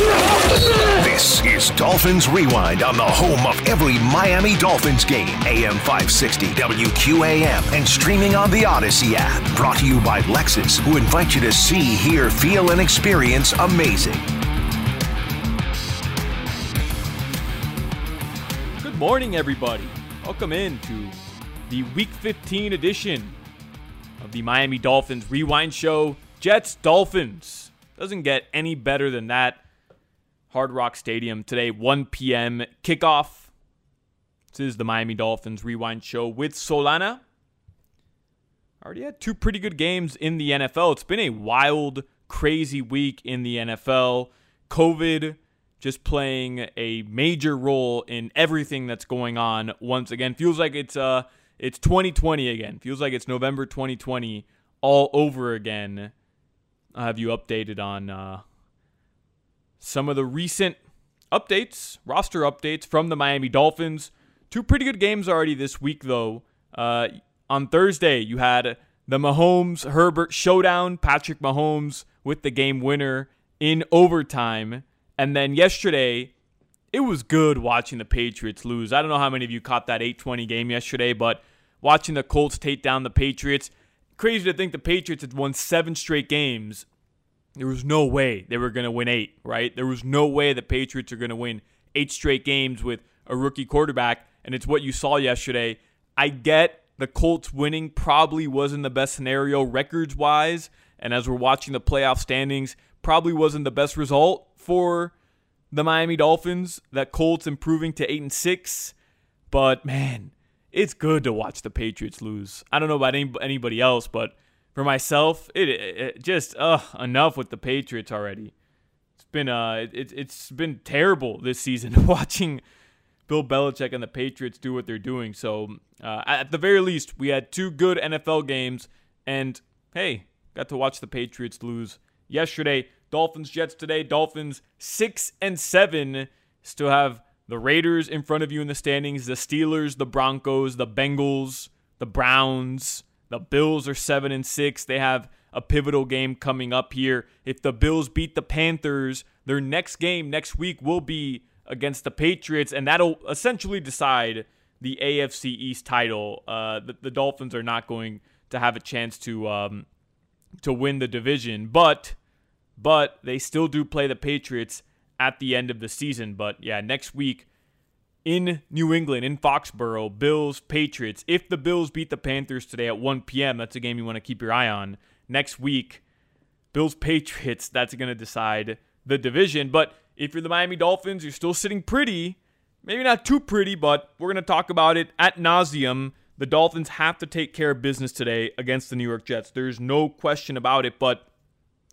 This is Dolphins Rewind on the home of every Miami Dolphins game. AM 560 WQAM and streaming on the Audacy app. Brought to you by Lexus, who invite you to see, hear, feel, and experience amazing. Good morning, everybody. Welcome in to the Week 15 edition of the Miami Dolphins Rewind Show. Jets Dolphins. Doesn't get any better than that. Hard Rock Stadium today, 1 p.m. kickoff. This is the Miami Dolphins Rewind Show with Solana. Already had two pretty good games in the NFL. It's been a wild, crazy week in the NFL. COVID just playing a major role in everything that's going on once again. Feels like it's uh it's 2020 again. Feels like it's November 2020 all over again. I'll have you updated on uh, some of the recent updates, roster updates from the Miami Dolphins. Two pretty good games already this week, though. Uh, on Thursday, you had the Mahomes Herbert showdown, Patrick Mahomes with the game winner in overtime. And then yesterday, it was good watching the Patriots lose. I don't know how many of you caught that 820 game yesterday, but watching the Colts take down the Patriots, crazy to think the Patriots had won seven straight games there was no way they were going to win eight, right? There was no way the Patriots are going to win eight straight games with a rookie quarterback, and it's what you saw yesterday. I get the Colts winning probably wasn't the best scenario records wise, and as we're watching the playoff standings, probably wasn't the best result for the Miami Dolphins. That Colts improving to eight and six, but man, it's good to watch the Patriots lose. I don't know about any, anybody else, but for myself, it, it just uh enough with the Patriots already. It's been uh it, it's been terrible this season watching Bill Belichick and the Patriots do what they're doing. So uh, at the very least, we had two good NFL games, and hey, got to watch the Patriots lose yesterday. Dolphins Jets today. Dolphins six and seven. Still have the Raiders in front of you in the standings. The Steelers, the Broncos, the Bengals, the Browns. The Bills are 7 and 6. They have a pivotal game coming up here. If the Bills beat the Panthers, their next game next week will be against the Patriots, and that'll essentially decide the AFC East title. Uh, the, the, Dolphins are not going to have a chance to um, to win the division, but but they still do play the Patriots at the end of the season. But yeah, next week in New England, in Foxborough, Bills, Patriots. If the Bills beat the Panthers today at 1 p.m., that's a game you want to keep your eye on. Next week, Bills, Patriots, that's going to decide the division. But if you're the Miami Dolphins, you're still sitting pretty. Maybe not too pretty, but we're going to talk about it at nauseum. The Dolphins have to take care of business today against the New York Jets. There's no question about it, but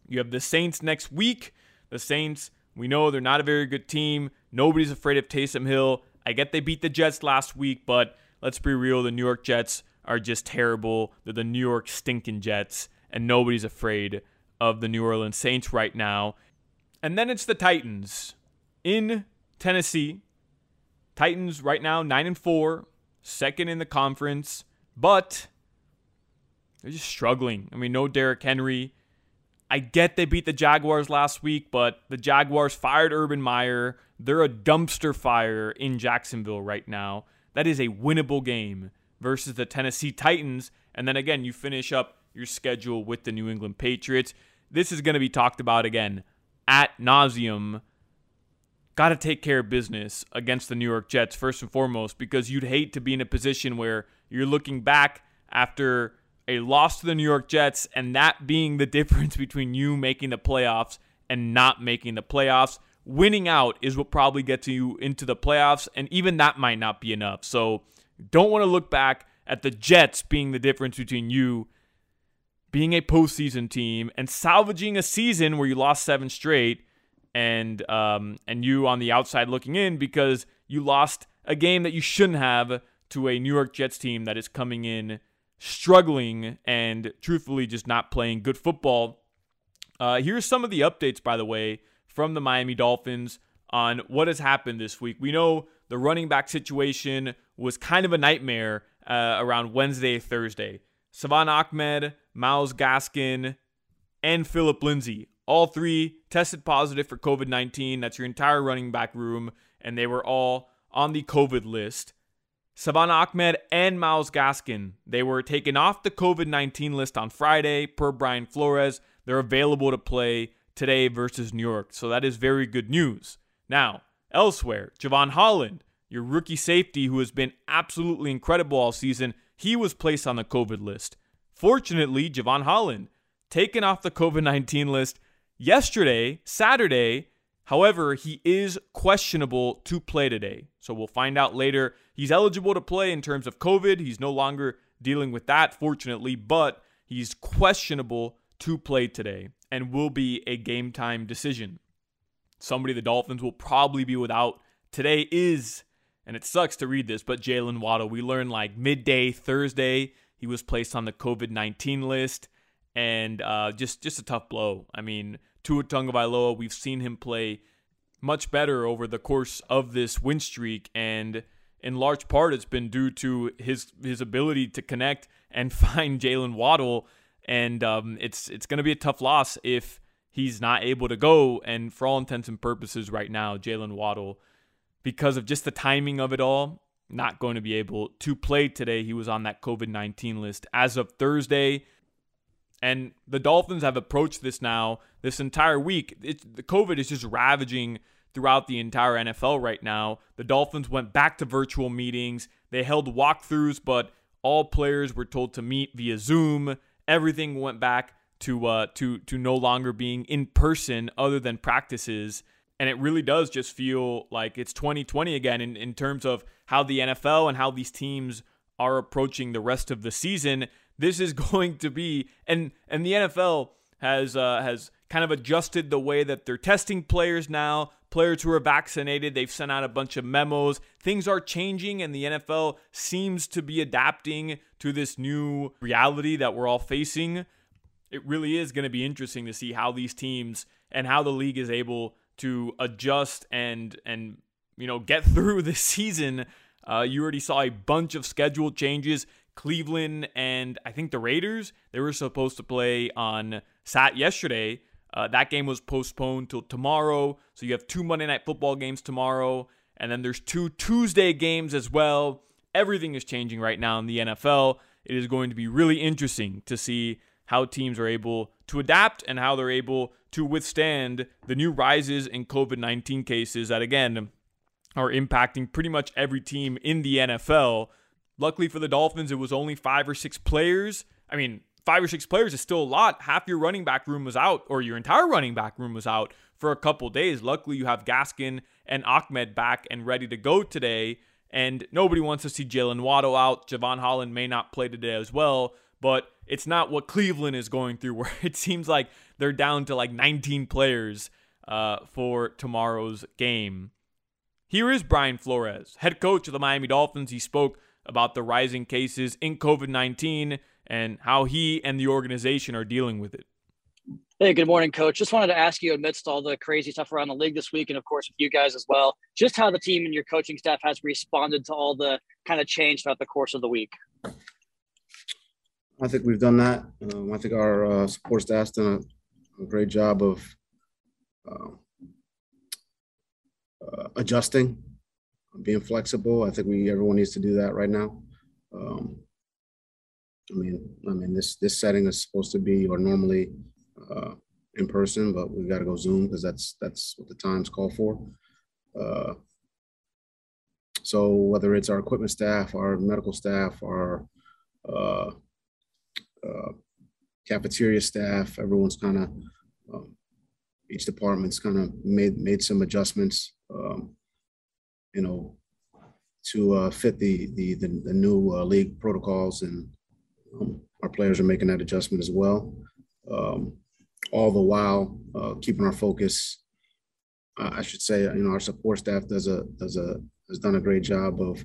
you have the Saints next week. The Saints, we know they're not a very good team. Nobody's afraid of Taysom Hill. I get they beat the Jets last week, but let's be real, the New York Jets are just terrible. They're the New York stinking Jets, and nobody's afraid of the New Orleans Saints right now. And then it's the Titans in Tennessee. Titans right now 9 and 4, second in the conference, but they're just struggling. I mean, no Derrick Henry. I get they beat the Jaguars last week, but the Jaguars fired Urban Meyer. They're a dumpster fire in Jacksonville right now. That is a winnable game versus the Tennessee Titans. And then again, you finish up your schedule with the New England Patriots. This is going to be talked about again at nauseum got to take care of business against the New York Jets first and foremost because you'd hate to be in a position where you're looking back after a loss to the New York Jets and that being the difference between you making the playoffs and not making the playoffs. Winning out is what probably gets you into the playoffs, and even that might not be enough. So don't want to look back at the Jets being the difference between you being a postseason team and salvaging a season where you lost seven straight and um, and you on the outside looking in because you lost a game that you shouldn't have to a New York Jets team that is coming in struggling and truthfully just not playing good football. Uh, here's some of the updates, by the way, from the Miami Dolphins on what has happened this week. We know the running back situation was kind of a nightmare uh, around Wednesday, Thursday. Salvon Ahmed, Myles Gaskin, and Phillip Lindsay all three tested positive for COVID 19. That's your entire running back room, and they were all on the COVID list. Salvon Ahmed and Myles Gaskin, they were taken off the COVID 19 list on Friday, per Brian Flores. They're available to play today versus New York. So that is very good news. Now, elsewhere, Jevon Holland, your rookie safety who has been absolutely incredible all season, he was placed on the COVID list. Fortunately, Jevon Holland, taken off the COVID 19 list yesterday, Saturday. However, he is questionable to play today. So we'll find out later. He's eligible to play in terms of COVID. He's no longer dealing with that, fortunately, but he's questionable to play today and will be a game time decision. Somebody the Dolphins will probably be without today is, and it sucks to read this, but Jaylen Waddle. We learned like midday Thursday he was placed on the COVID 19 list and uh, just just a tough blow. I mean, Tua Tagovailoa, we've seen him play much better over the course of this win streak, and in large part, it's been due to his his ability to connect and find Jaylen Waddle, and um, it's it's going to be a tough loss if he's not able to go. And for all intents and purposes, right now, Jaylen Waddle, because of just the timing of it all, not going to be able to play today. He was on that COVID 19 list as of Thursday. And the Dolphins have approached this now this entire week. It's, the COVID is just ravaging throughout the entire NFL right now. The Dolphins went back to virtual meetings. They held walkthroughs, but all players were told to meet via Zoom. Everything went back to uh, to to no longer being in person, other than practices. And it really does just feel like it's 2020 again in, in terms of how the NFL and how these teams are approaching the rest of the season this is going to be and and the NFL has uh, has kind of adjusted the way that they're testing players now. Players who are vaccinated, they've sent out a bunch of memos. Things are changing, and the NFL seems to be adapting to this new reality that we're all facing. It really is going to be interesting to see how these teams and how the league is able to adjust and and you know get through this season. Uh, you already saw a bunch of schedule changes. Cleveland and I think the Raiders, they were supposed to play on Sat yesterday. Uh, that game was postponed till tomorrow. So you have two Monday night football games tomorrow, and then there's two Tuesday games as well. Everything is changing right now in the NFL. It is going to be really interesting to see how teams are able to adapt and how they're able to withstand the new rises in COVID 19 cases that, again, are impacting pretty much every team in the NFL. Luckily for the Dolphins, it was only five or six players. I mean, five or six players is still a lot. Half your running back room was out, or your entire running back room was out for a couple days. Luckily, you have Gaskin and Ahmed back and ready to go today. And nobody wants to see Jaylen Waddle out. Jevon Holland may not play today as well, but it's not what Cleveland is going through, where it seems like they're down to like 19 players uh, for tomorrow's game. Here is Brian Flores, head coach of the Miami Dolphins. He spoke about the rising cases in COVID 19 and how he and the organization are dealing with it. Hey, good morning, coach. Just wanted to ask you, amidst all the crazy stuff around the league this week, and of course, with you guys as well, just how the team and your coaching staff has responded to all the kind of change throughout the course of the week. I think we've done that. Um, I think our uh, support staff's done a, a great job of uh, uh, adjusting being flexible. I think we everyone needs to do that right now. Um, I mean, I mean this this setting is supposed to be or normally uh, in person, but we've got to go Zoom because that's that's what the times call for. Uh, so whether it's our equipment staff, our medical staff, our uh, uh, cafeteria staff, everyone's kind of um, each department's kind of made made some adjustments, um, you know, to uh, fit the the the, the new uh, league protocols, and um, our players are making that adjustment as well. Um, all the while uh, keeping our focus. I should say, you know, our support staff does a does a has done a great job of,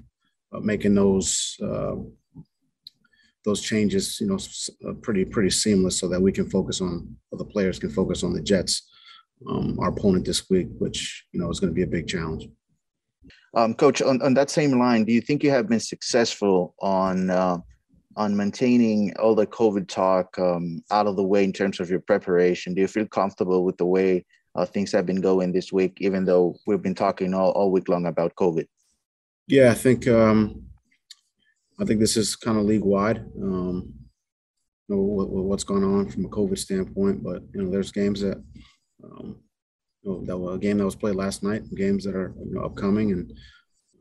of making those uh, those changes, you know, uh, pretty pretty seamless, so that we can focus on, the players can focus on the Jets, um, our opponent this week, which you know is going to be a big challenge. Um, Coach, on, on that same line, do you think you have been successful on uh, on maintaining all the COVID talk um, out of the way in terms of your preparation? Do you feel comfortable with the way uh, things have been going this week, even though we've been talking all, all week long about COVID? Yeah, I think um, I think this is kind of league wide. Um, you know, what, what's going on from a COVID standpoint, but you know, there's games that um, you know, that was a game that was played last night, games that are you know, upcoming, and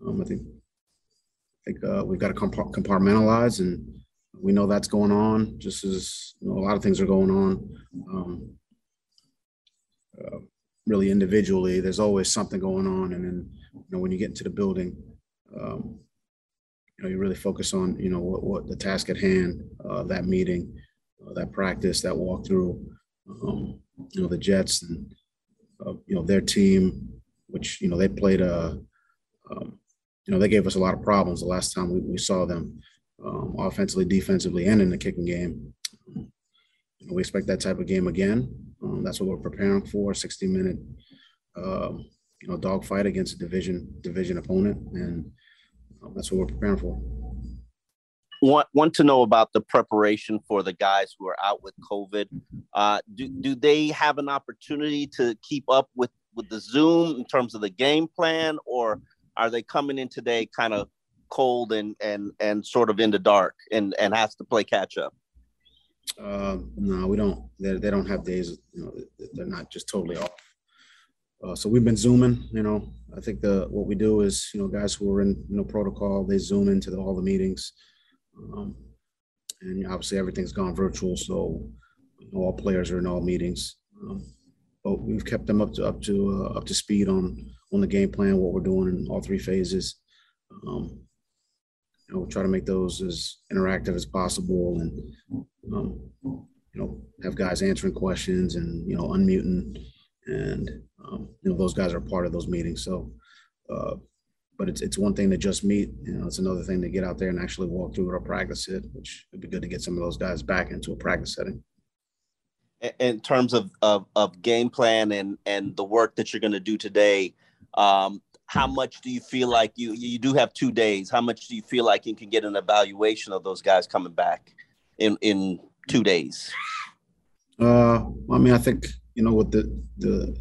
um, I think I think uh, we've got to compartmentalize, and we know that's going on. Just as you know, a lot of things are going on. Um, uh, really individually, there's always something going on, and then you know when you get into the building, um, you know you really focus on you know what, what the task at hand, uh, that meeting, uh, that practice, that walkthrough. Um, you know the Jets and uh, you know their team, which you know they played a, um, you know they gave us a lot of problems the last time we, we saw them, um, offensively, defensively, and in the kicking game. You know, we expect that type of game again. Um, that's what we're preparing for. 60 minute, um, you know, dogfight against a division division opponent, and um, that's what we're preparing for. Want want to know about the preparation for the guys who are out with COVID. Uh, do do they have an opportunity to keep up with with the Zoom in terms of the game plan, or are they coming in today kind of cold and and and sort of in the dark and and has to play catch up? Uh, no, we don't. They, they don't have days. You know, they're not just totally off. Uh, so we've been zooming. You know, I think the what we do is you know guys who are in you know protocol they zoom into the, all the meetings, um, and obviously everything's gone virtual. So all players are in all meetings. Um, but we've kept them up to up to uh, up to speed on on the game plan, what we're doing in all three phases. Um, you know, try to make those as interactive as possible and, um, you know, have guys answering questions and, you know, unmuting. And, um, you know, those guys are part of those meetings. So, uh, but it's, it's one thing to just meet, you know, it's another thing to get out there and actually walk through it or practice it, which would be good to get some of those guys back into a practice setting. In terms of, of, of game plan and, and the work that you're going to do today, um, how much do you feel like you you do have two days? How much do you feel like you can get an evaluation of those guys coming back in in two days? Uh, I mean, I think you know with the the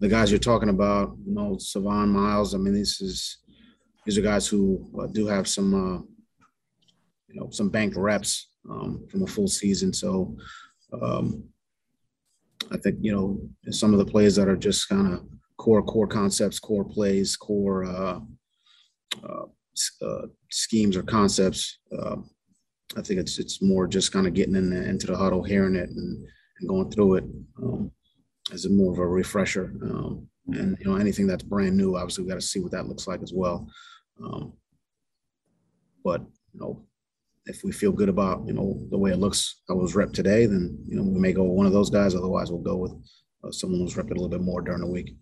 the guys you're talking about, you know, Savon Myles. I mean, this is these are guys who uh, do have some uh, you know some banked reps um, from a full season. So um, I think you know some of the plays that are just kind of core core concepts, core plays, core uh, uh, uh, schemes or concepts. Um, I think it's it's more just kind of getting in the, into the huddle, hearing it, and, and going through it um, as a more of a refresher. Um, and you know anything that's brand new, obviously we got to see what that looks like as well. Um, but you know, if we feel good about you know the way it looks, I was rep today, then you know we may go with one of those guys. Otherwise, we'll go with uh, someone who's repped a little bit more during the week.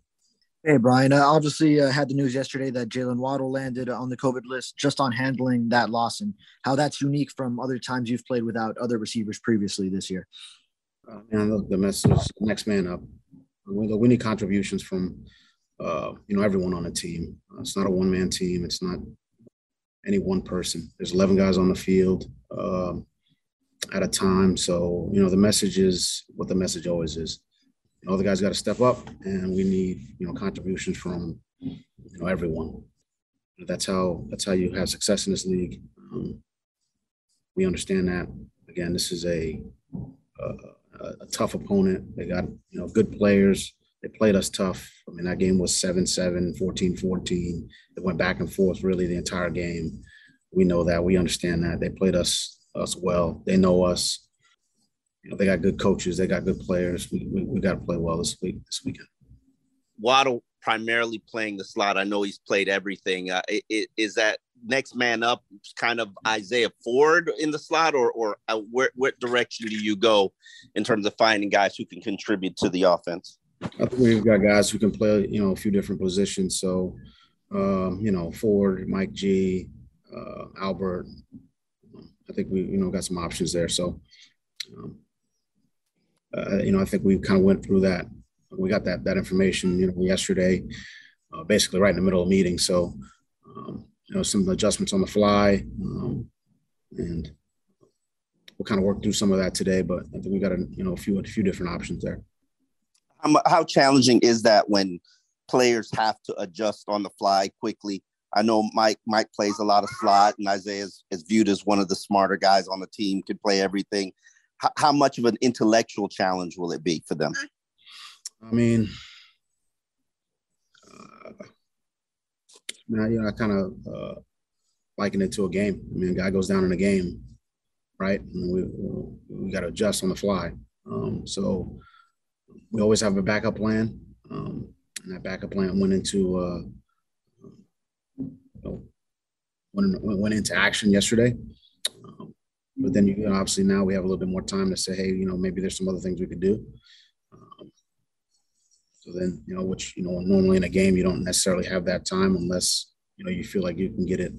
Hey, Brian. Uh, obviously, uh, had the news yesterday that Jaylen Waddle landed on the COVID list just on handling that loss and how that's unique from other times you've played without other receivers previously this year. Uh, and look, the message next man up. We, we need contributions from uh, you know everyone on the team. Uh, it's not a one man team. It's not any one person. There's 11 guys on the field uh, at a time. So you know the message is what the message always is you know, the guys got to step up, and we need you know contributions from you know everyone. That's how that's how you have success in this league. Um, we understand that. Again, this is a, a, a tough opponent. They got you know good players. They played us tough I mean, that game was 7 7, 14 14. It went back and forth really the entire game. We know that. We understand that. They played us us well. They know us. You know, they got good coaches. They got good players. We, we, we got to play well this week, this weekend. Waddle primarily playing the slot. I know he's played everything. Uh, it, is that next man up kind of Isaiah Ford in the slot, or or uh, where, what direction do you go in terms of finding guys who can contribute to the offense? I think we've got guys who can play, you know, a few different positions. So, um, you know, Ford, Mike G, uh, Albert. I think we, you know, got some options there. So, um, uh, you know, I think we kind of went through that. We got that that information, you know, yesterday, uh, basically right in the middle of meeting. So, um, you know, some adjustments on the fly, um, and we'll kind of work through some of that today. But I think we got a you know a few a few different options there. How, how challenging is that when players have to adjust on the fly quickly? I know Mike Mike plays a lot of slot, and Isaiah is, is viewed as one of the smarter guys on the team. Can play everything. How, how much of an intellectual challenge will it be for them? I mean, uh, man, you know, I kind of uh, liken it to a game. I mean, a guy goes down in a game, right? And we we got to adjust on the fly. Um, so we always have a backup plan, um, and that backup plan went into uh, you know, went, went into action yesterday. Um, but then you know, obviously now we have a little bit more time to say, hey, you know, maybe there's some other things we could do. So then, you know, which you know, normally in a game you don't necessarily have that time unless you know you feel like you can get it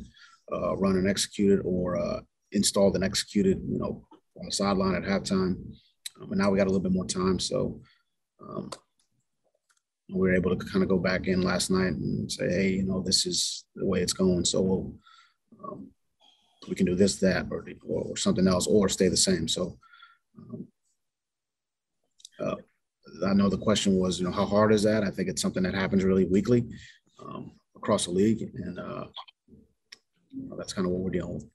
uh, run and executed or uh, installed and executed, you know, on the sideline at halftime. Um, but now we got a little bit more time, so um, we were able to kind of go back in last night and say, hey, you know, this is the way it's going. So we'll, um, we can do this, that, or, or, something else, or stay the same. So um, uh, I know the question was, you know, how hard is that? I think it's something that happens really weekly um, across the league, and uh, that's kind of what we're dealing with.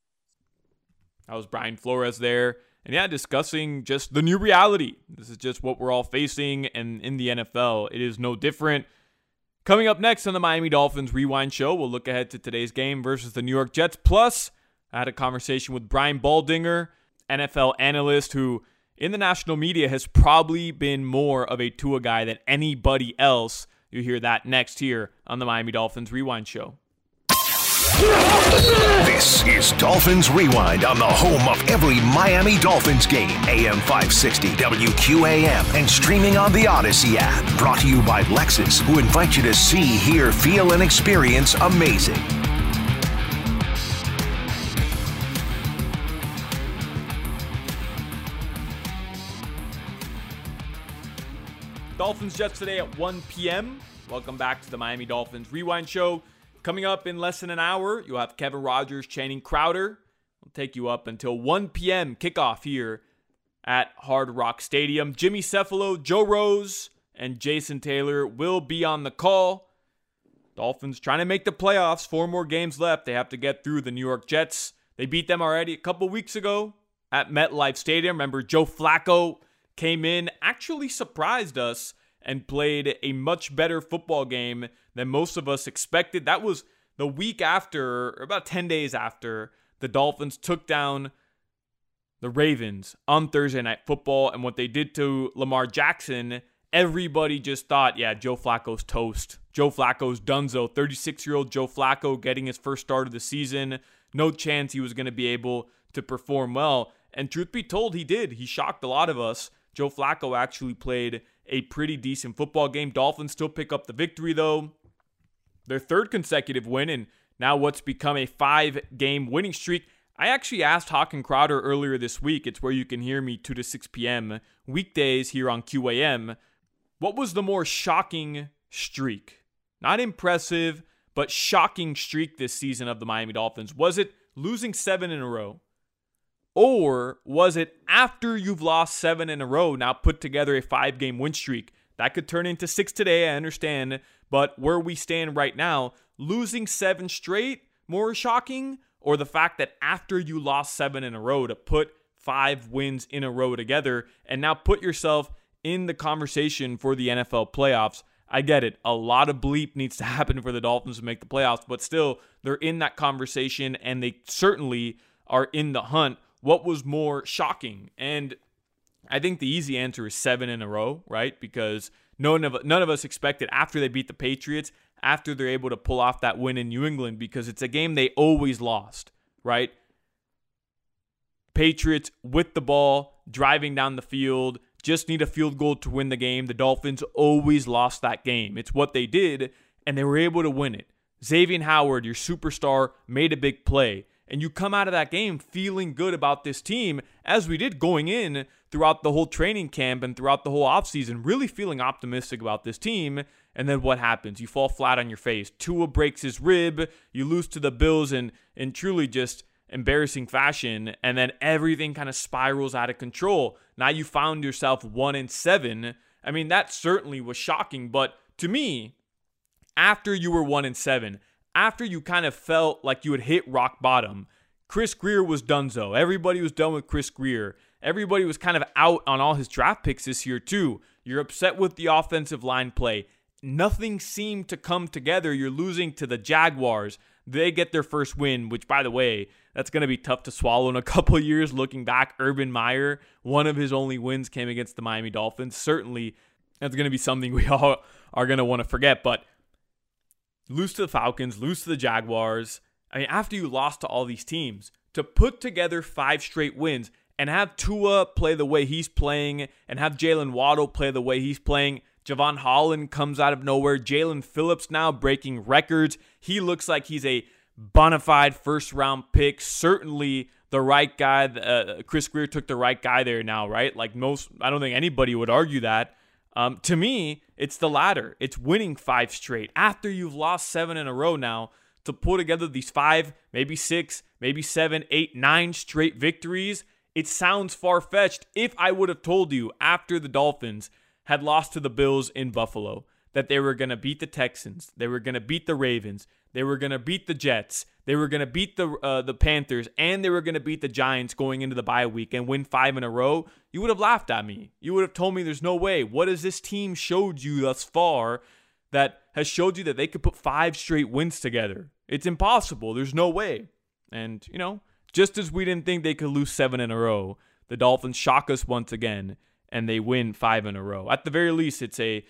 That was Brian Flores there. And yeah, discussing just the new reality. This is just what we're all facing, and in the NFL, it is no different. Coming up next on the Miami Dolphins Rewind Show, we'll look ahead to today's game versus the New York Jets. Plus, I had a conversation with Brian Baldinger, NFL analyst, who in the national media has probably been more of a Tua guy than anybody else. You hear that next here on the Miami Dolphins Rewind Show. This is Dolphins Rewind on the home of every Miami Dolphins game. AM 560 WQAM and streaming on the Audacy app. Brought to you by Lexus, who invite you to see, hear, feel, and experience amazing. Dolphins Jets today at 1 p.m. Welcome back to the Miami Dolphins Rewind Show. Coming up in less than an hour, you'll have Kevin Rogers, Channing Crowder. We'll take you up until 1 p.m. kickoff here at Hard Rock Stadium. Jimmy Cefalo, Joe Rose, and Jason Taylor will be on the call. Dolphins trying to make the playoffs. Four more games left. They have to get through the New York Jets. They beat them already a couple weeks ago at MetLife Stadium. Remember, Joe Flacco came in, actually surprised us, and played a much better football game than most of us expected. That was the week after, about 10 days after, the Dolphins took down the Ravens on Thursday Night Football. And what they did to Lamar Jackson, everybody just thought, yeah, Joe Flacco's toast. Joe Flacco's donezo. 36 year old Joe Flacco getting his first start of the season. No chance he was going to be able to perform well. And truth be told, he did. He shocked a lot of us. Joe Flacco actually played a pretty decent football game. Dolphins still pick up the victory, though their third consecutive win, and now what's become a five game winning streak. I actually asked Hoch and Crowder earlier this week. It's where you can hear me 2 to 6 p.m. weekdays here on QAM. What was the more shocking streak? Not impressive, but shocking streak this season of the Miami Dolphins. Was it losing seven in a row? Or was it after you've lost seven in a row, now put together a five game win streak? That could turn into six today, I understand. But where we stand right now, losing seven straight, more shocking, or the fact that after you lost seven in a row to put five wins in a row together and now put yourself in the conversation for the NFL playoffs, I get it. A lot of bleep needs to happen for the Dolphins to make the playoffs, but still, they're in that conversation and they certainly are in the hunt. What was more shocking? And I think the easy answer is seven in a row, right? Because none of none of us expected after they beat the Patriots, after they're able to pull off that win in New England, because it's a game they always lost, right? Patriots with the ball, driving down the field, just need a field goal to win the game. The Dolphins always lost that game. It's what they did, and they were able to win it. Xavier Howard, your superstar, made a big play. And you come out of that game feeling good about this team, as we did going in throughout the whole training camp and throughout the whole offseason, really feeling optimistic about this team. And then what happens? You fall flat on your face. Tua breaks his rib. You lose to the Bills in, in truly just embarrassing fashion. And then everything kind of spirals out of control. Now you found yourself one and seven. I mean, that certainly was shocking. But to me, after you were one and seven, after you kind of felt like you had hit rock bottom, Chris Grier was donezo. Everybody was done with Chris Grier. Everybody was kind of out on all his draft picks this year, too. You're upset with the offensive line play. Nothing seemed to come together. You're losing to the Jaguars. They get their first win, which, by the way, that's going to be tough to swallow in a couple years. Looking back, Urban Meyer, one of his only wins came against the Miami Dolphins. Certainly, that's going to be something we all are going to want to forget. But lose to the Falcons, lose to the Jaguars. I mean, after you lost to all these teams, to put together five straight wins and have Tua play the way he's playing and have Jaylen Waddle play the way he's playing. Jevon Holland comes out of nowhere. Jaelan Phillips now breaking records. He looks like he's a bona fide first round pick. Certainly the right guy. Uh, Chris Grier took the right guy there now, right? Like most, I don't think anybody would argue that. Um, to me, it's the latter. It's winning five straight after you've lost seven in a row now. To pull together these five, maybe six, maybe seven, eight, nine straight victories, it sounds far fetched. If I would have told you after the Dolphins had lost to the Bills in Buffalo that they were going to beat the Texans, they were going to beat the Ravens, they were going to beat the Jets, they were going to beat the uh, the Panthers and they were going to beat the Giants going into the bye week and win five in a row, you would have laughed at me. You would have told me there's no way. What has this team showed you thus far that has showed you that they could put five straight wins together? It's impossible. There's no way. And, you know, just as we didn't think they could lose seven in a row, the Dolphins shock us once again and they win five in a row. At the very least, it's a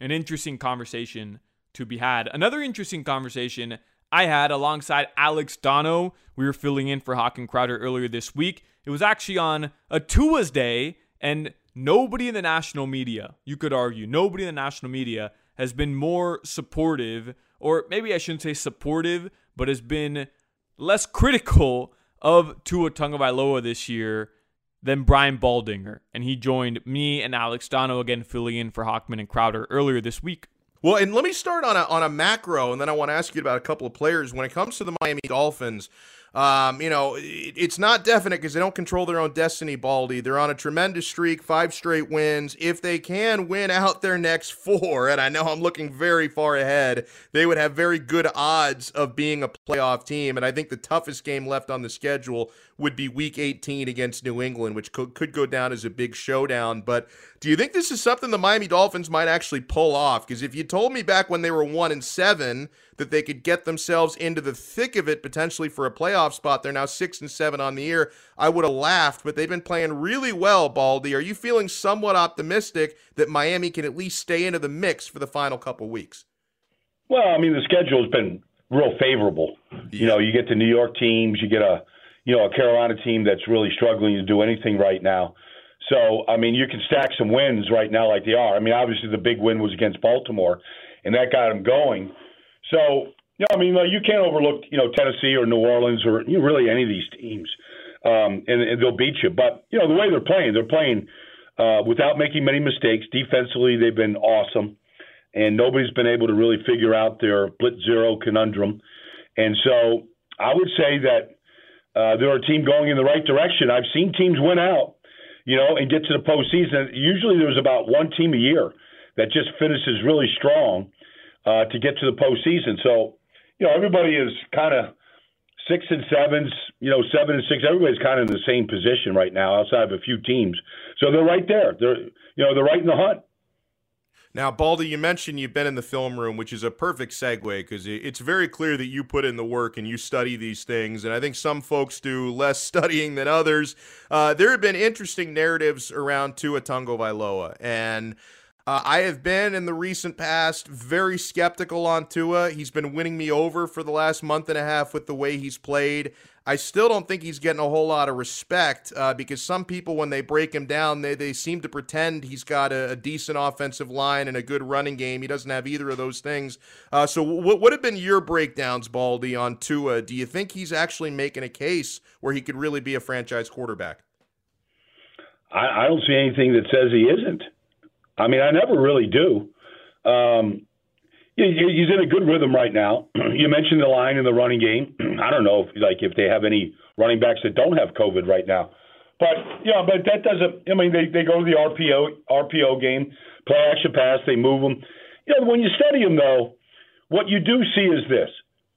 an interesting conversation to be had. Another interesting conversation I had alongside Alex Donno. We were filling in for Hoch and Crowder earlier this week. It was actually on a Tua's day, and nobody in the national media, you could argue, nobody in the national media has been more supportive, or maybe I shouldn't say supportive, but has been less critical of Tua Tagovailoa this year than Brian Baldinger. And he joined me and Alex Donno again filling in for Hochman and Crowder earlier this week. Well, and let me start on a on a macro, and then I want to ask you about a couple of players. When it comes to the Miami Dolphins, um, you know, it, it's not definite because they don't control their own destiny, Baldy. They're on a tremendous streak, five straight wins. If they can win out their next four, and I know I'm looking very far ahead, they would have very good odds of being a playoff team. And I think the toughest game left on the schedule would be week 18 against New England, which could, could go down as a big showdown. But do you think this is something the Miami Dolphins might actually pull off? Because if you told me back when they were one and seven that they could get themselves into the thick of it potentially for a playoff spot. They're now six and seven on the year. I would have laughed, but they've been playing really well, Baldy. Are you feeling somewhat optimistic that Miami can at least stay into the mix for the final couple weeks? Well, I mean, the schedule has been real favorable. Yeah. You know, you get the New York teams, you get a you know a Carolina team that's really struggling to do anything right now. So, I mean, you can stack some wins right now like they are. I mean, obviously the big win was against Baltimore, and that got them going. So, you know, I mean, you can't overlook, you know, Tennessee or New Orleans or you know, really any of these teams, um, and, and they'll beat you. But you know, the way they're playing, they're playing uh, without making many mistakes. Defensively, they've been awesome, and nobody's been able to really figure out their blitz zero conundrum. And so, I would say that uh, they're a team going in the right direction. I've seen teams win out, you know, and get to the postseason. Usually, there's about one team a year that just finishes really strong uh, to get to the postseason. So, you know, everybody is kind of six and sevens, you know, seven and six. Everybody's kind of in the same position right now, outside of a few teams. So they're right there. They're, you know, they're right in the hunt. Now, Baldy, you mentioned you've been in the film room, which is a perfect segue because it's very clear that you put in the work and you study these things. And I think some folks do less studying than others. Uh, there have been interesting narratives around Tua Tagovailoa, and uh, I have been in the recent past very skeptical on Tua. He's been winning me over for the last month and a half with the way he's played. I still don't think he's getting a whole lot of respect uh, because some people, when they break him down, they, they seem to pretend he's got a, a, decent offensive line and a good running game. He doesn't have either of those things. Uh, so, what would have been your breakdowns, Baldy, on Tua? Do you think he's actually making a case where he could really be a franchise quarterback? I, I don't see anything that says he isn't. I mean, I never really do. Um, he's in a good rhythm right now. you mentioned the line in the running game. I don't know if like if they have any running backs that don't have COVID right now, but yeah, but that doesn't. I mean, they they go to the RPO RPO game, play action pass, they move them. You know, when you study them though, what you do see is this: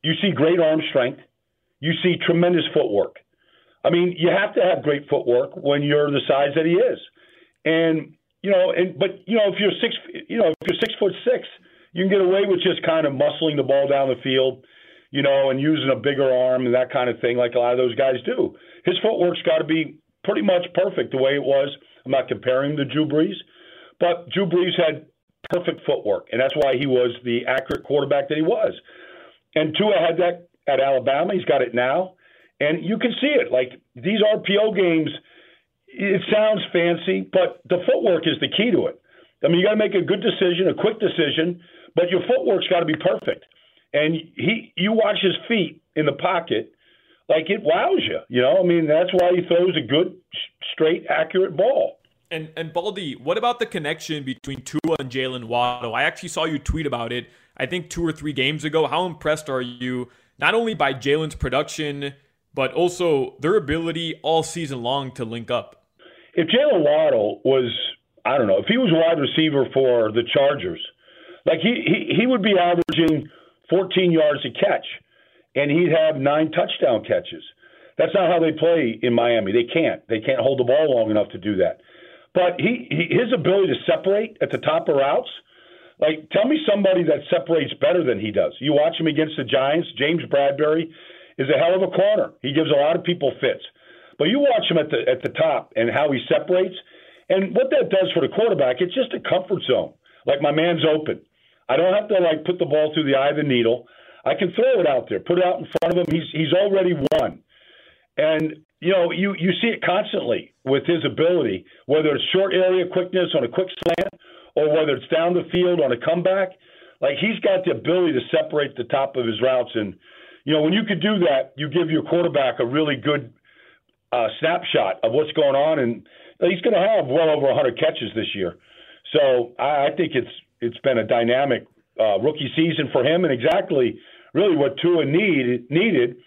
you see great arm strength, you see tremendous footwork. I mean, you have to have great footwork when you're the size that he is, and you know, and but you know, if you're six, you know, if you're six foot six you can get away with just kind of muscling the ball down the field, you know, and using a bigger arm and that kind of thing, like a lot of those guys do. His footwork's got to be pretty much perfect the way it was. I'm not comparing him to Drew Brees, but Drew Brees had perfect footwork, and that's why he was the accurate quarterback that he was. And Tua had that at Alabama. He's got it now, and you can see it. Like these RPO games, it sounds fancy, but the footwork is the key to it. I mean, you got to make a good decision, a quick decision, but your footwork's got to be perfect. And he, you watch his feet in the pocket, like it wows you. You know, I mean, that's why he throws a good, straight, accurate ball. And and Baldy, what about the connection between Tua and Jaylen Waddle? I actually saw you tweet about it. I think two or three games ago. How impressed are you not only by Jaylen's production, but also their ability all season long to link up? If Jaylen Waddle was, I don't know, if he was wide receiver for the Chargers, like he, he, he would be averaging 14 yards a catch, and he'd have nine touchdown catches. That's not how they play in Miami. They can't. They can't hold the ball long enough to do that. But he, he his ability to separate at the top of routes, like tell me somebody that separates better than he does. You watch him against the Giants. James Bradberry is a hell of a corner. He gives a lot of people fits. But you watch him at the at the top and how he separates, and what that does for the quarterback, it's just a comfort zone. Like my man's open. I don't have to like put the ball through the eye of the needle. I can throw it out there, put it out in front of him. He's he's already won. And you know, you you see it constantly with his ability, whether it's short area quickness on a quick slant or whether it's down the field on a comeback. Like he's got the ability to separate the top of his routes, and you know when you could do that, you give your quarterback a really good uh, snapshot of what's going on, and he's going to have well over 100 catches this year. So I, I think it's it's been a dynamic uh, rookie season for him, and exactly really what Tua needed needed,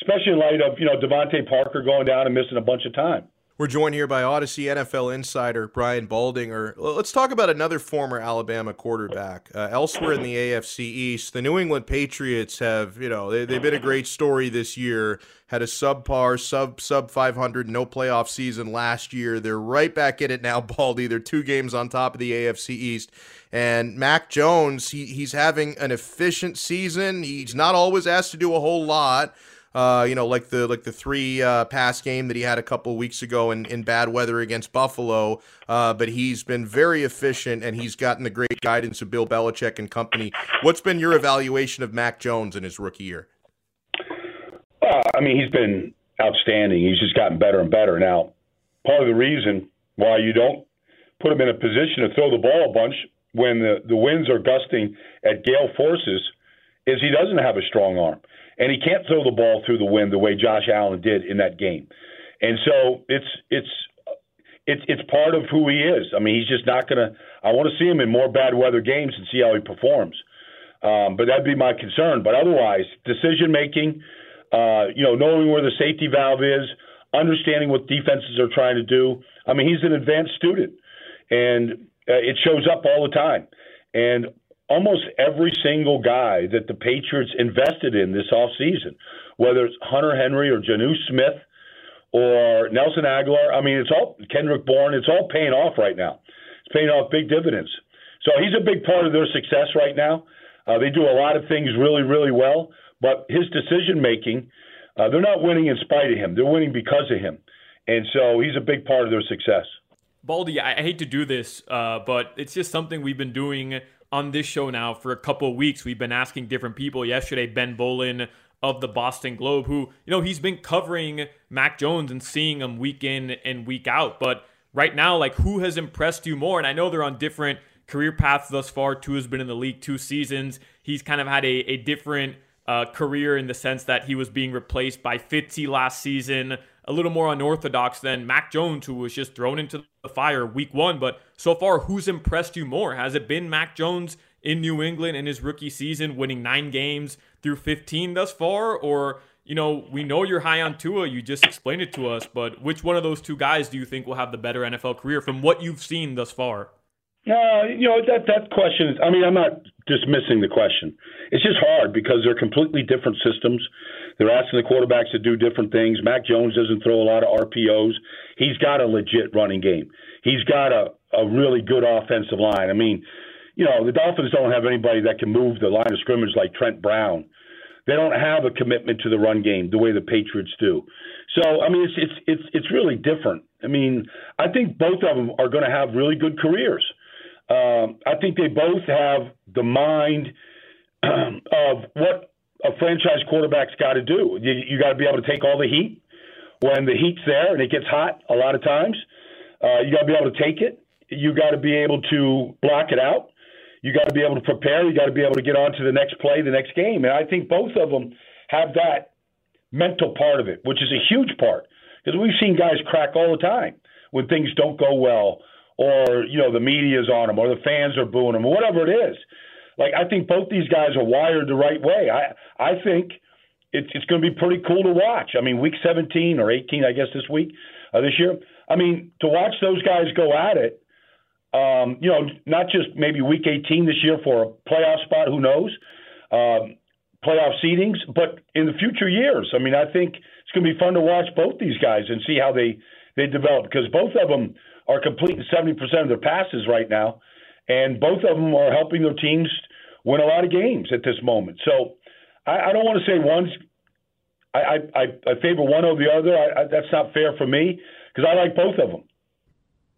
especially in light of you know DeVante Parker going down and missing a bunch of time. We're joined here by Audacy NFL insider Brian Baldinger. Let's talk about another former Alabama quarterback. Uh, elsewhere in the AFC East, the New England Patriots have, you know, they, they've been a great story this year. Had a subpar, sub sub 500, no playoff season last year. They're right back in it now, Baldy. They're two games on top of the AFC East. And Mac Jones, he, he's having an efficient season. He's not always asked to do a whole lot. Uh, you know, like the like the three uh, pass game that he had a couple weeks ago in, in bad weather against Buffalo. Uh, but he's been very efficient, and he's gotten the great guidance of Bill Belichick and company. What's been your evaluation of Mac Jones in his rookie year? Well, I mean, he's been outstanding. He's just gotten better and better. Now, part of the reason why you don't put him in a position to throw the ball a bunch when the, the winds are gusting at gale forces is he doesn't have a strong arm and he can't throw the ball through the wind the way Josh Allen did in that game. And so it's it's it's it's part of who he is. I mean, he's just not going to. I want to see him in more bad weather games and see how he performs. Um, but that'd be my concern. But otherwise, decision making, uh, you know, knowing where the safety valve is, understanding what defenses are trying to do. I mean, he's an advanced student, and uh, it shows up all the time. And almost every single guy that the Patriots invested in this offseason, whether it's Hunter Henry or Jonnu Smith or Nelson Agholor. I mean, it's all Kendrick Bourne. It's all paying off right now. It's paying off big dividends. So he's a big part of their success right now. Uh, they do a lot of things really, really well, but his decision making, uh, they're not winning in spite of him. They're winning because of him. And so he's a big part of their success. Baldy, I hate to do this, uh, but it's just something we've been doing on this show now for a couple of weeks. We've been asking different people. Yesterday, Ben Volin of the Boston Globe, who, you know, he's been covering Mac Jones and seeing him week in and week out. But right now, like, who has impressed you more? And I know they're on different career paths thus far. Tua has been in the league two seasons. He's kind of had a, a different uh, career in the sense that he was being replaced by Fitzy last season a little more unorthodox than Mac Jones, who was just thrown into the fire week one. But so far, who's impressed you more? Has it been Mac Jones in New England in his rookie season, winning nine games through 15 thus far? Or, you know, we know you're high on Tua. You just explained it to us. But which one of those two guys do you think will have the better NFL career from what you've seen thus far? Uh, you know that that question is. I mean, I'm not dismissing the question. It's just hard because they're completely different systems. They're asking the quarterbacks to do different things. Mac Jones doesn't throw a lot of RPOs. He's got a legit running game. He's got a, a really good offensive line. I mean, you know, the Dolphins don't have anybody that can move the line of scrimmage like Trent Brown. They don't have a commitment to the run game the way the Patriots do. So, I mean, it's it's it's it's really different. I mean, I think both of them are going to have really good careers. Um, I think they both have the mind of what a franchise quarterback's got to do. You, you got to be able to take all the heat when the heat's there and it gets hot a lot of times. Uh, you got to be able to take it. You got to be able to block it out. You got to be able to prepare. You got to be able to get on to the next play, the next game. And I think both of them have that mental part of it, which is a huge part. Because we've seen guys crack all the time when things don't go well, or you know the media's on them, or the fans are booing them, or whatever it is. Like I think both these guys are wired the right way. I I think it's it's going to be pretty cool to watch. I mean, week 17 or 18, I guess this week, uh, this year. I mean, to watch those guys go at it. Um, you know, not just maybe week 18 this year for a playoff spot. Who knows? Um, playoff seedings, but in the future years. I mean, I think it's going to be fun to watch both these guys and see how they they develop because both of them are completing 70% of their passes right now and both of them are helping their teams win a lot of games at this moment. So I, I don't want to say one's I, I, I favor one over the other. I, I, that's not fair for me because I like both of them.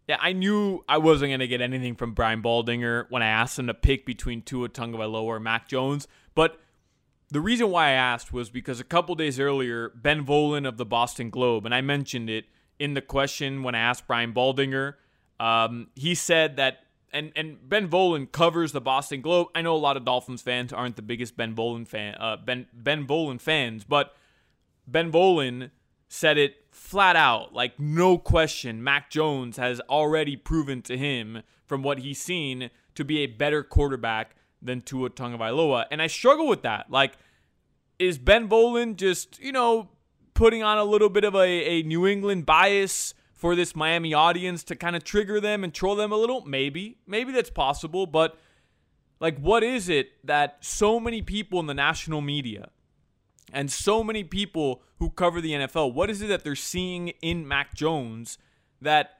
Yeah, I knew I wasn't going to get anything from Brian Baldinger when I asked him to pick between Tua Tagovailoa or Mac Jones. But the reason why I asked was because a couple days earlier, Ben Volin of the Boston Globe, and I mentioned it in the question when I asked Brian Baldinger, um, he said that and and Ben Volin covers the Boston Globe. I know a lot of Dolphins fans aren't the biggest Ben Volin fan, uh, Ben Ben Volin fans, but Ben Volin said it flat out, like no question. Mac Jones has already proven to him from what he's seen to be a better quarterback than Tua Tagovailoa, and I struggle with that. Like, is Ben Volin just you know putting on a little bit of a, a New England bias? for this Miami audience to kind of trigger them and troll them a little? Maybe. Maybe that's possible, but like what is it that so many people in the national media and so many people who cover the NFL, what is it that they're seeing in Mac Jones that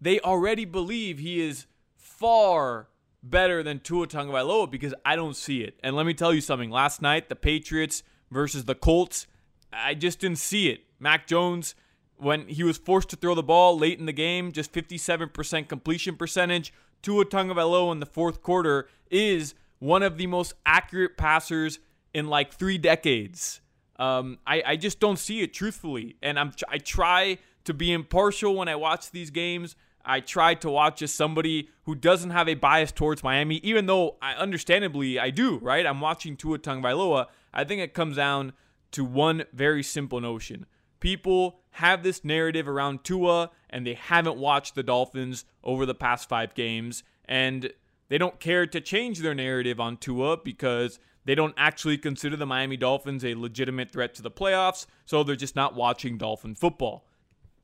they already believe he is far better than Tua Tagovailoa because I don't see it. And let me tell you something. Last night, the Patriots versus the Colts, I just didn't see it. Mac Jones when he was forced to throw the ball late in the game, just 57% completion percentage. to Tua Tagovailoa in the fourth quarter is one of the most accurate passers in like three decades. Um, I, I just don't see it truthfully, and I'm I try to be impartial when I watch these games. I try to watch as somebody who doesn't have a bias towards Miami, even though I understandably I do. Right? I'm watching Tua Tagovailoa. I think it comes down to one very simple notion: people have this narrative around Tua and they haven't watched the Dolphins over the past five games. And they don't care to change their narrative on Tua because they don't actually consider the Miami Dolphins a legitimate threat to the playoffs. So they're just not watching Dolphin football.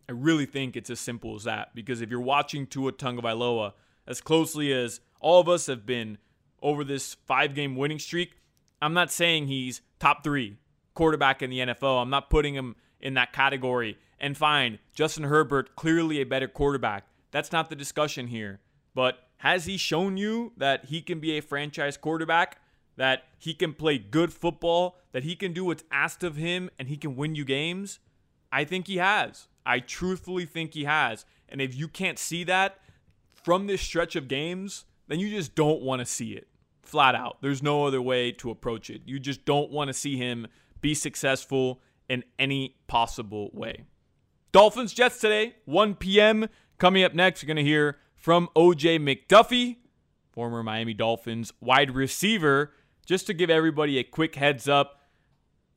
I really think it's as simple as that because if you're watching Tua Tagovailoa as closely as all of us have been over this five game winning streak, I'm not saying he's top three quarterback in the NFL. I'm not putting him in that category. And fine, Justin Herbert, clearly a better quarterback. That's not the discussion here. But has he shown you that he can be a franchise quarterback? That he can play good football, that he can do what's asked of him, and he can win you games? I think he has. I truthfully think he has. And if you can't see that from this stretch of games, then you just don't want to see it. Flat out. There's no other way to approach it. You just don't want to see him be successful in any possible way. Dolphins Jets today, 1 p.m. Coming up next, you're going to hear from OJ McDuffie, former Miami Dolphins wide receiver. Just to give everybody a quick heads up,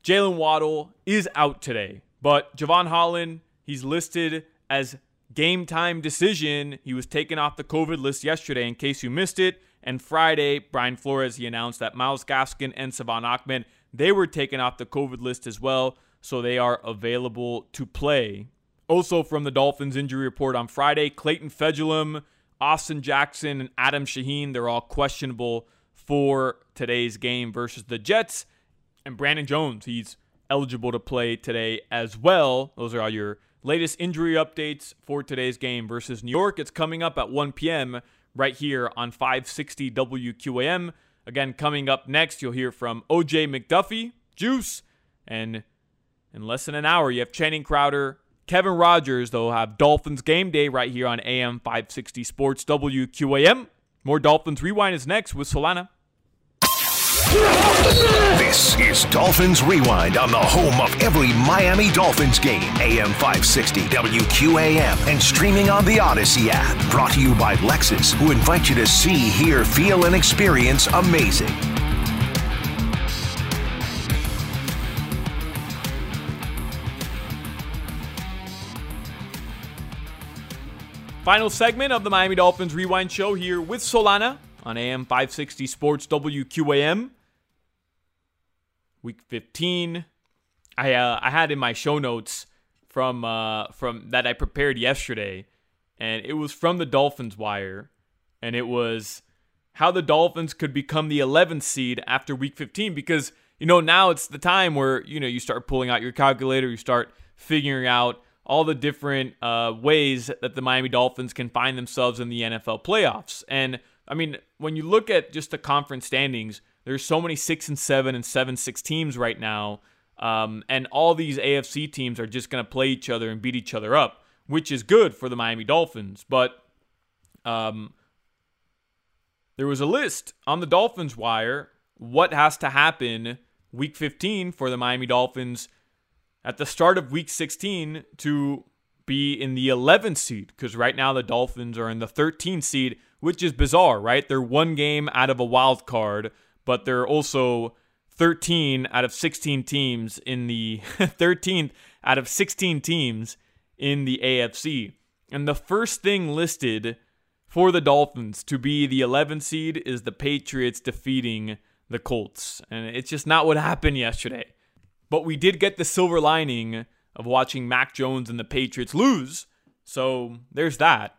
Jaylen Waddle is out today, but Jevon Holland, he's listed as game time decision. He was taken off the COVID list yesterday, in case you missed it. And Friday, Brian Flores, he announced that Myles Gaskin and Salvon Ahmed, they were taken off the COVID list as well, so they are available to play. Also from the Dolphins injury report on Friday, Clayton Fejedelem, Austin Jackson, and Adam Shaheen, they're all questionable for today's game versus the Jets. And Brandon Jones, he's eligible to play today as well. Those are all your latest injury updates for today's game versus New York. It's coming up at 1 p.m. right here on 560 WQAM. Again, coming up next, you'll hear from OJ McDuffie, Juice, and in less than an hour, you have Channing Crowder Kevin Rogers, They'll have Dolphins game day right here on AM 560 Sports WQAM. More Dolphins Rewind is next with Solana. This is Dolphins Rewind on the home of every Miami Dolphins game, AM 560 WQAM, and streaming on the Audacy app. Brought to you by Lexus, who invite you to see, hear, feel, and experience amazing. Final segment of the Miami Dolphins Rewind Show here with Solana on AM 560 Sports WQAM. Week 15. I uh, I had in my show notes from uh, from that I prepared yesterday, and it was from the Dolphins Wire, and it was how the Dolphins could become the 11th seed after Week 15 because you know now it's the time where you know you start pulling out your calculator, you start figuring out all the different uh, ways that the Miami Dolphins can find themselves in the NFL playoffs. And I mean, when you look at just the conference standings, there's so many six and seven and seven six teams right now, um, and all these AFC teams are just going to play each other and beat each other up, which is good for the Miami Dolphins. But um, there was a list on the Dolphins wire what has to happen week 15 for the Miami Dolphins at the start of week 16 to be in the 11th seed because right now the Dolphins are in the 13th seed, which is bizarre, right? They're one game out of a wild card, but they're also 13 out of 16 teams in the 13th out of 16 teams in the AFC. And the first thing listed for the Dolphins to be the 11th seed is the Patriots defeating the Colts. And it's just not what happened yesterday. But we did get the silver lining of watching Mac Jones and the Patriots lose. So there's that.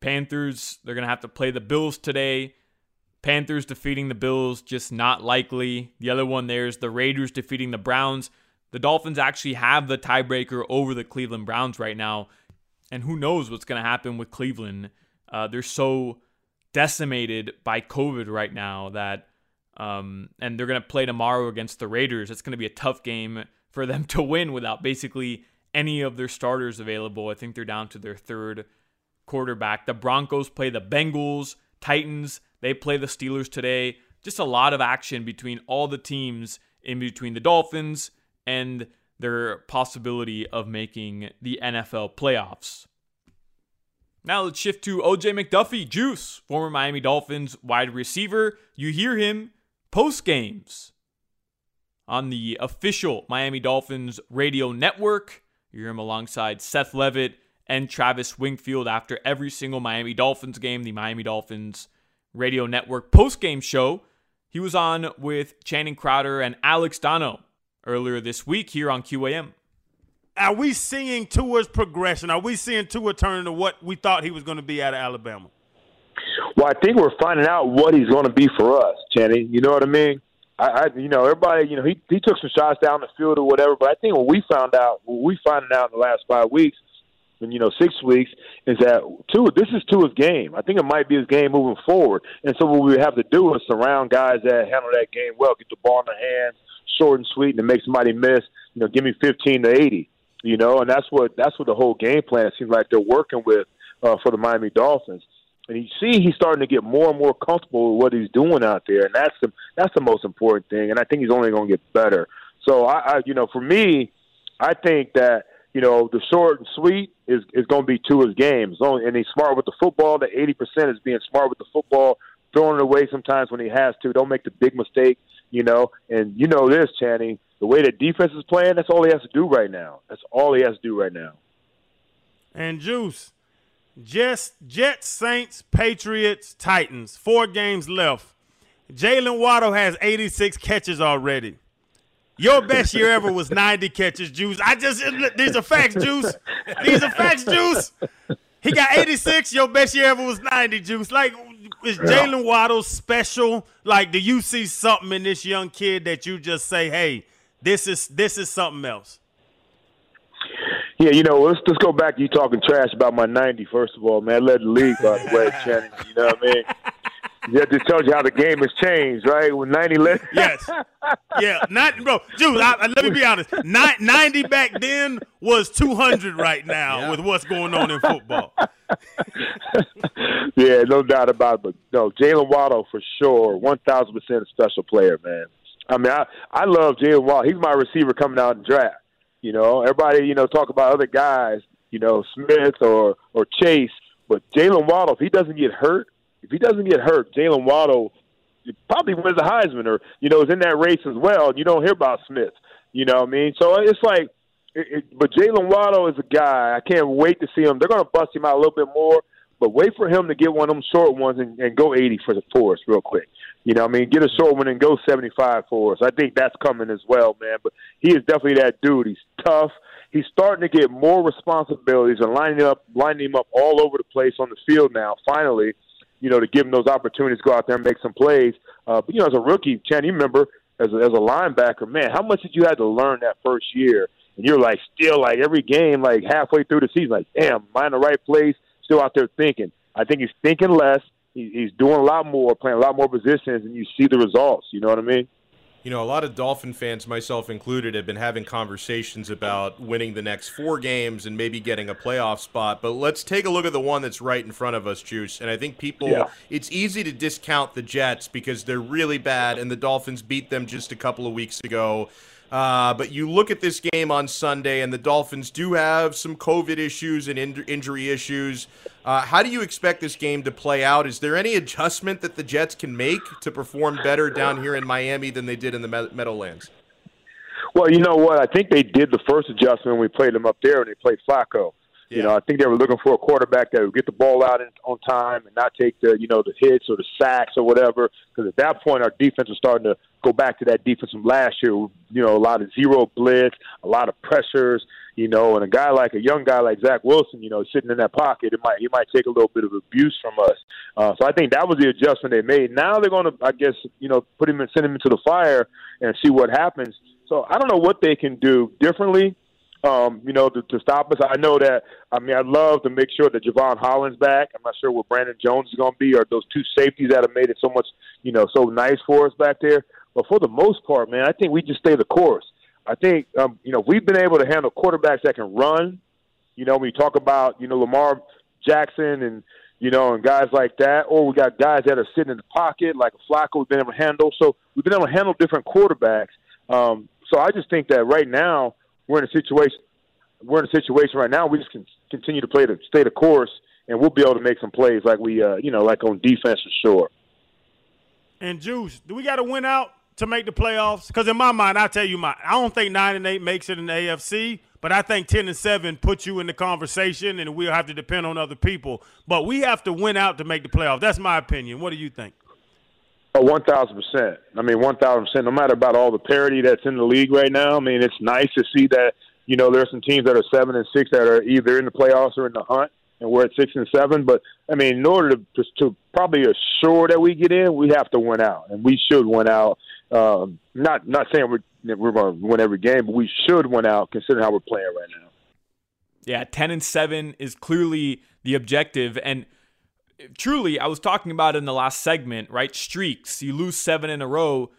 Panthers, they're going to have to play the Bills today. Panthers defeating the Bills, just not likely. The other one there's the Raiders defeating the Browns. The Dolphins actually have the tiebreaker over the Cleveland Browns right now. And who knows what's going to happen with Cleveland? Uh, they're so decimated by COVID right now that um, and they're going to play tomorrow against the Raiders. It's going to be a tough game for them to win without basically any of their starters available. I think they're down to their third quarterback. The Broncos play the Bengals, Titans, they play the Steelers today. Just a lot of action between all the teams in between the Dolphins and their possibility of making the NFL playoffs. Now let's shift to OJ McDuffie, Juice, former Miami Dolphins wide receiver. You hear him post games on the official Miami Dolphins radio network. You hear him alongside Seth Levitt and Travis Wingfield after every single Miami Dolphins game, the Miami Dolphins radio network post game show. He was on with Channing Crowder and Alex Donno earlier this week here on QAM. Are we seeing Tua's progression? Are we seeing Tua turn to what we thought he was going to be out of Alabama? Well, I think we're finding out what he's going to be for us, Channing. You know what I mean? I, I, you know, everybody, you know, he he took some shots down the field or whatever, but I think what we found out, what we finding out in the last five weeks, and you know six weeks is that Tua. This is two Tua's game. I think it might be his game moving forward. And so what we have to do is surround guys that handle that game well, get the ball in their hands, short and sweet, and to make somebody miss. You know, give me fifteen to eighty. You know, and that's what that's what the whole game plan seems like they're working with uh, for the Miami Dolphins. And you see, he's starting to get more and more comfortable with what he's doing out there, and that's the that's the most important thing. And I think he's only going to get better. So I, I, you know, for me, I think that you know the short and sweet is is going to be Tua's game. And he's smart with the football. The eighty percent is being smart with the football, throwing it away sometimes when he has to. Don't make the big mistake, you know. And you know this, Channing, the way the defense is playing, that's all he has to do right now. That's all he has to do right now. And Juice, Jets, Jets, Saints, Patriots, Titans. Four games left. Jaylen Waddle has 86 catches already. Your best year ever was 90 catches, Juice. I just these are facts, Juice. These are facts, Juice. He got 86. Your best year ever was 90, Juice. Like, is Jaylen Waddle special? Like, do you see something in this young kid that you just say, "Hey, this is this is something else"? Yeah, you know, let's let's go back you talking trash about my 90. First of all, man, I led the league by the way, Channing. You know what I mean? Yeah, just tells you how the game has changed, right? With 90 led. yes. Yeah, not bro, Jules. I, let me be honest. 90 back then was 200 right now yeah. with what's going on in football. yeah, no doubt about it. But no, Jaylen Waddle for sure, 1,000% a special player, man. I mean, I, I love Jaylen Waddle. He's my receiver coming out in draft. You know, everybody, you know, talk about other guys, you know, Smith or or Chase, but Jaylen Waddle, if he doesn't get hurt, if he doesn't get hurt, Jaylen Waddle probably wins the Heisman or you know is in that race as well. You don't hear about Smith. You know what I mean? So it's like, it, it, but Jaylen Waddle is a guy. I can't wait to see him. They're going to bust him out a little bit more, but wait for him to get one of them short ones and, and go 80 for the for us real quick. You know, I mean, get a mm-hmm. short one and go 75 for us. I think that's coming as well, man. But he is definitely that dude. He's tough. He's starting to get more responsibilities and lining up, lining him up all over the place on the field now. Finally, you know, to give him those opportunities to go out there and make some plays. Uh, but you know, as a rookie, Chan, you remember as a, as a linebacker, man, how much did you have to learn that first year? And you're like still like every game, like halfway through the season, like damn, am I in the right place? Still out there thinking. I think he's thinking less he's doing a lot more, playing a lot more positions, and you see the results. You know what I mean? You know, a lot of Dolphin fans, myself included, have been having conversations about winning the next four games and maybe getting a playoff spot. But let's take a look at the one that's right in front of us, Juice. And I think people, yeah. it's easy to discount the Jets because they're really bad, and the Dolphins beat them just a couple of weeks ago. Uh, but you look at this game on Sunday, and the Dolphins do have some COVID issues and in- injury issues. Uh, how do you expect this game to play out? Is there any adjustment that the Jets can make to perform better down here in Miami than they did in the Meadowlands? Well, you know what? I think they did the first adjustment when we played them up there and they played Flacco. Yeah. You know, I think they were looking for a quarterback that would get the ball out in, on time and not take the you know the hits or the sacks or whatever. Because at that point, our defense was starting to go back to that defense from last year. You know, a lot of zero blitz, a lot of pressures. You know, and a guy like a young guy like Zach Wilson, you know, sitting in that pocket, it might he might take a little bit of abuse from us. Uh, so I think that was the adjustment they made. Now they're going to, I guess, you know, put him and send him into the fire and see what happens. So I don't know what they can do differently um, you know, to, to stop us. I know that. I mean, I'd love to make sure that Jevon Holland's back. I'm not sure what Brandon Jones is going to be, or those two safeties that have made it so much, you know, so nice for us back there. But for the most part, man, I think we just stay the course. I think, um, you know, we've been able to handle quarterbacks that can run. You know, when you talk about, you know, Lamar Jackson and you know, and guys like that, or we got guys that are sitting in the pocket, like Flacco, we've been able to handle. So we've been able to handle different quarterbacks. Um, so I just think that right now we're in a situation we're in a situation right now. We just can continue to play the stay the course, and we'll be able to make some plays like we, uh, you know, like on defense for sure. And Juice, do we got to win out to make the playoffs? Because in my mind, I tell you, my I don't think nine and eight makes it in the AFC, but I think ten and seven puts you in the conversation, and we'll have to depend on other people. But we have to win out to make the playoffs. That's my opinion. What do you think? Oh, one thousand percent. I mean, one thousand percent. No matter about all the parity that's in the league right now, I mean, it's nice to see that. You know, there's some teams that are seven and six that are either in the playoffs or in the hunt, and we're at six and seven. But I mean, in order to to, probably assure that we get in, we have to win out, and we should win out. Um, not not saying we're we're going to win every game, but we should win out considering how we're playing right now. Yeah, 10 and 7 is clearly the objective. And truly, I was talking about in the last segment, right? Streaks. You lose seven in a row.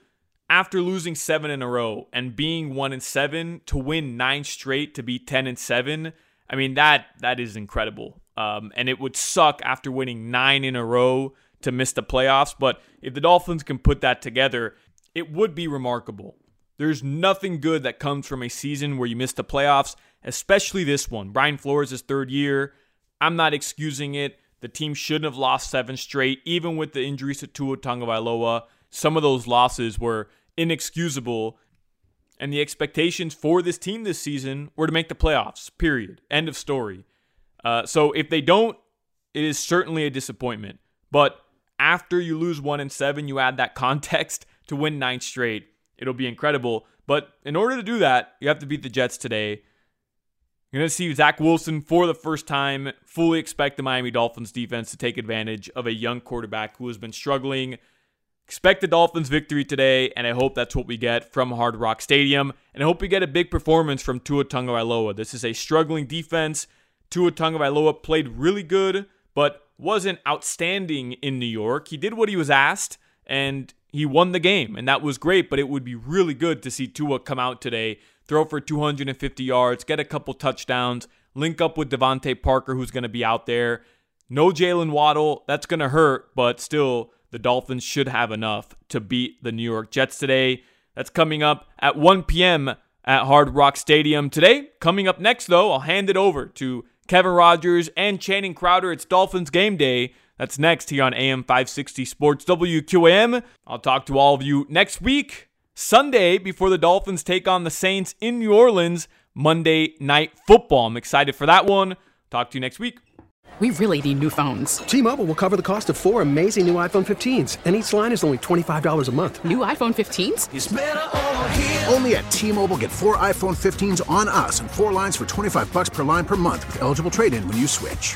After losing seven in a row and being one and seven to win nine straight to be 10 and seven, I mean, that that is incredible. Um, and it would suck after winning nine in a row to miss the playoffs. But if the Dolphins can put that together, it would be remarkable. There's nothing good that comes from a season where you miss the playoffs, especially this one. Brian Flores' third year. I'm not excusing it. The team shouldn't have lost seven straight, even with the injuries to Tua Tagovailoa. Some of those losses were inexcusable, and the expectations for this team this season were to make the playoffs. Period. End of story. Uh, so if they don't, it is certainly a disappointment. But after you lose one and seven, you add that context to win nine straight. It'll be incredible. But in order to do that, you have to beat the Jets today. You're going to see Zach Wilson for the first time. Fully expect the Miami Dolphins defense to take advantage of a young quarterback who has been struggling. Expect the Dolphins victory today, and I hope that's what we get from Hard Rock Stadium. And I hope we get a big performance from Tua Tagovailoa. This is a struggling defense. Tua Tagovailoa played really good, but wasn't outstanding in New York. He did what he was asked, and he won the game, and that was great. But it would be really good to see Tua come out today, throw for 250 yards, get a couple touchdowns, link up with DeVante Parker, who's going to be out there. No Jaylen Waddle, that's going to hurt, but still, the Dolphins should have enough to beat the New York Jets today. That's coming up at 1 p.m. at Hard Rock Stadium today. Coming up next, though, I'll hand it over to Kevin Rogers and Channing Crowder. It's Dolphins game day. That's next here on AM 560 Sports WQAM. I'll talk to all of you next week, Sunday, before the Dolphins take on the Saints in New Orleans, Monday Night Football. I'm excited for that one. Talk to you next week. We really need new phones. T Mobile will cover the cost of four amazing new iPhone 15s, and each line is only $25 a month. New iPhone 15s? Only at T Mobile get four iPhone 15s on us and four lines for 25 bucks per line per month with eligible trade in when you switch.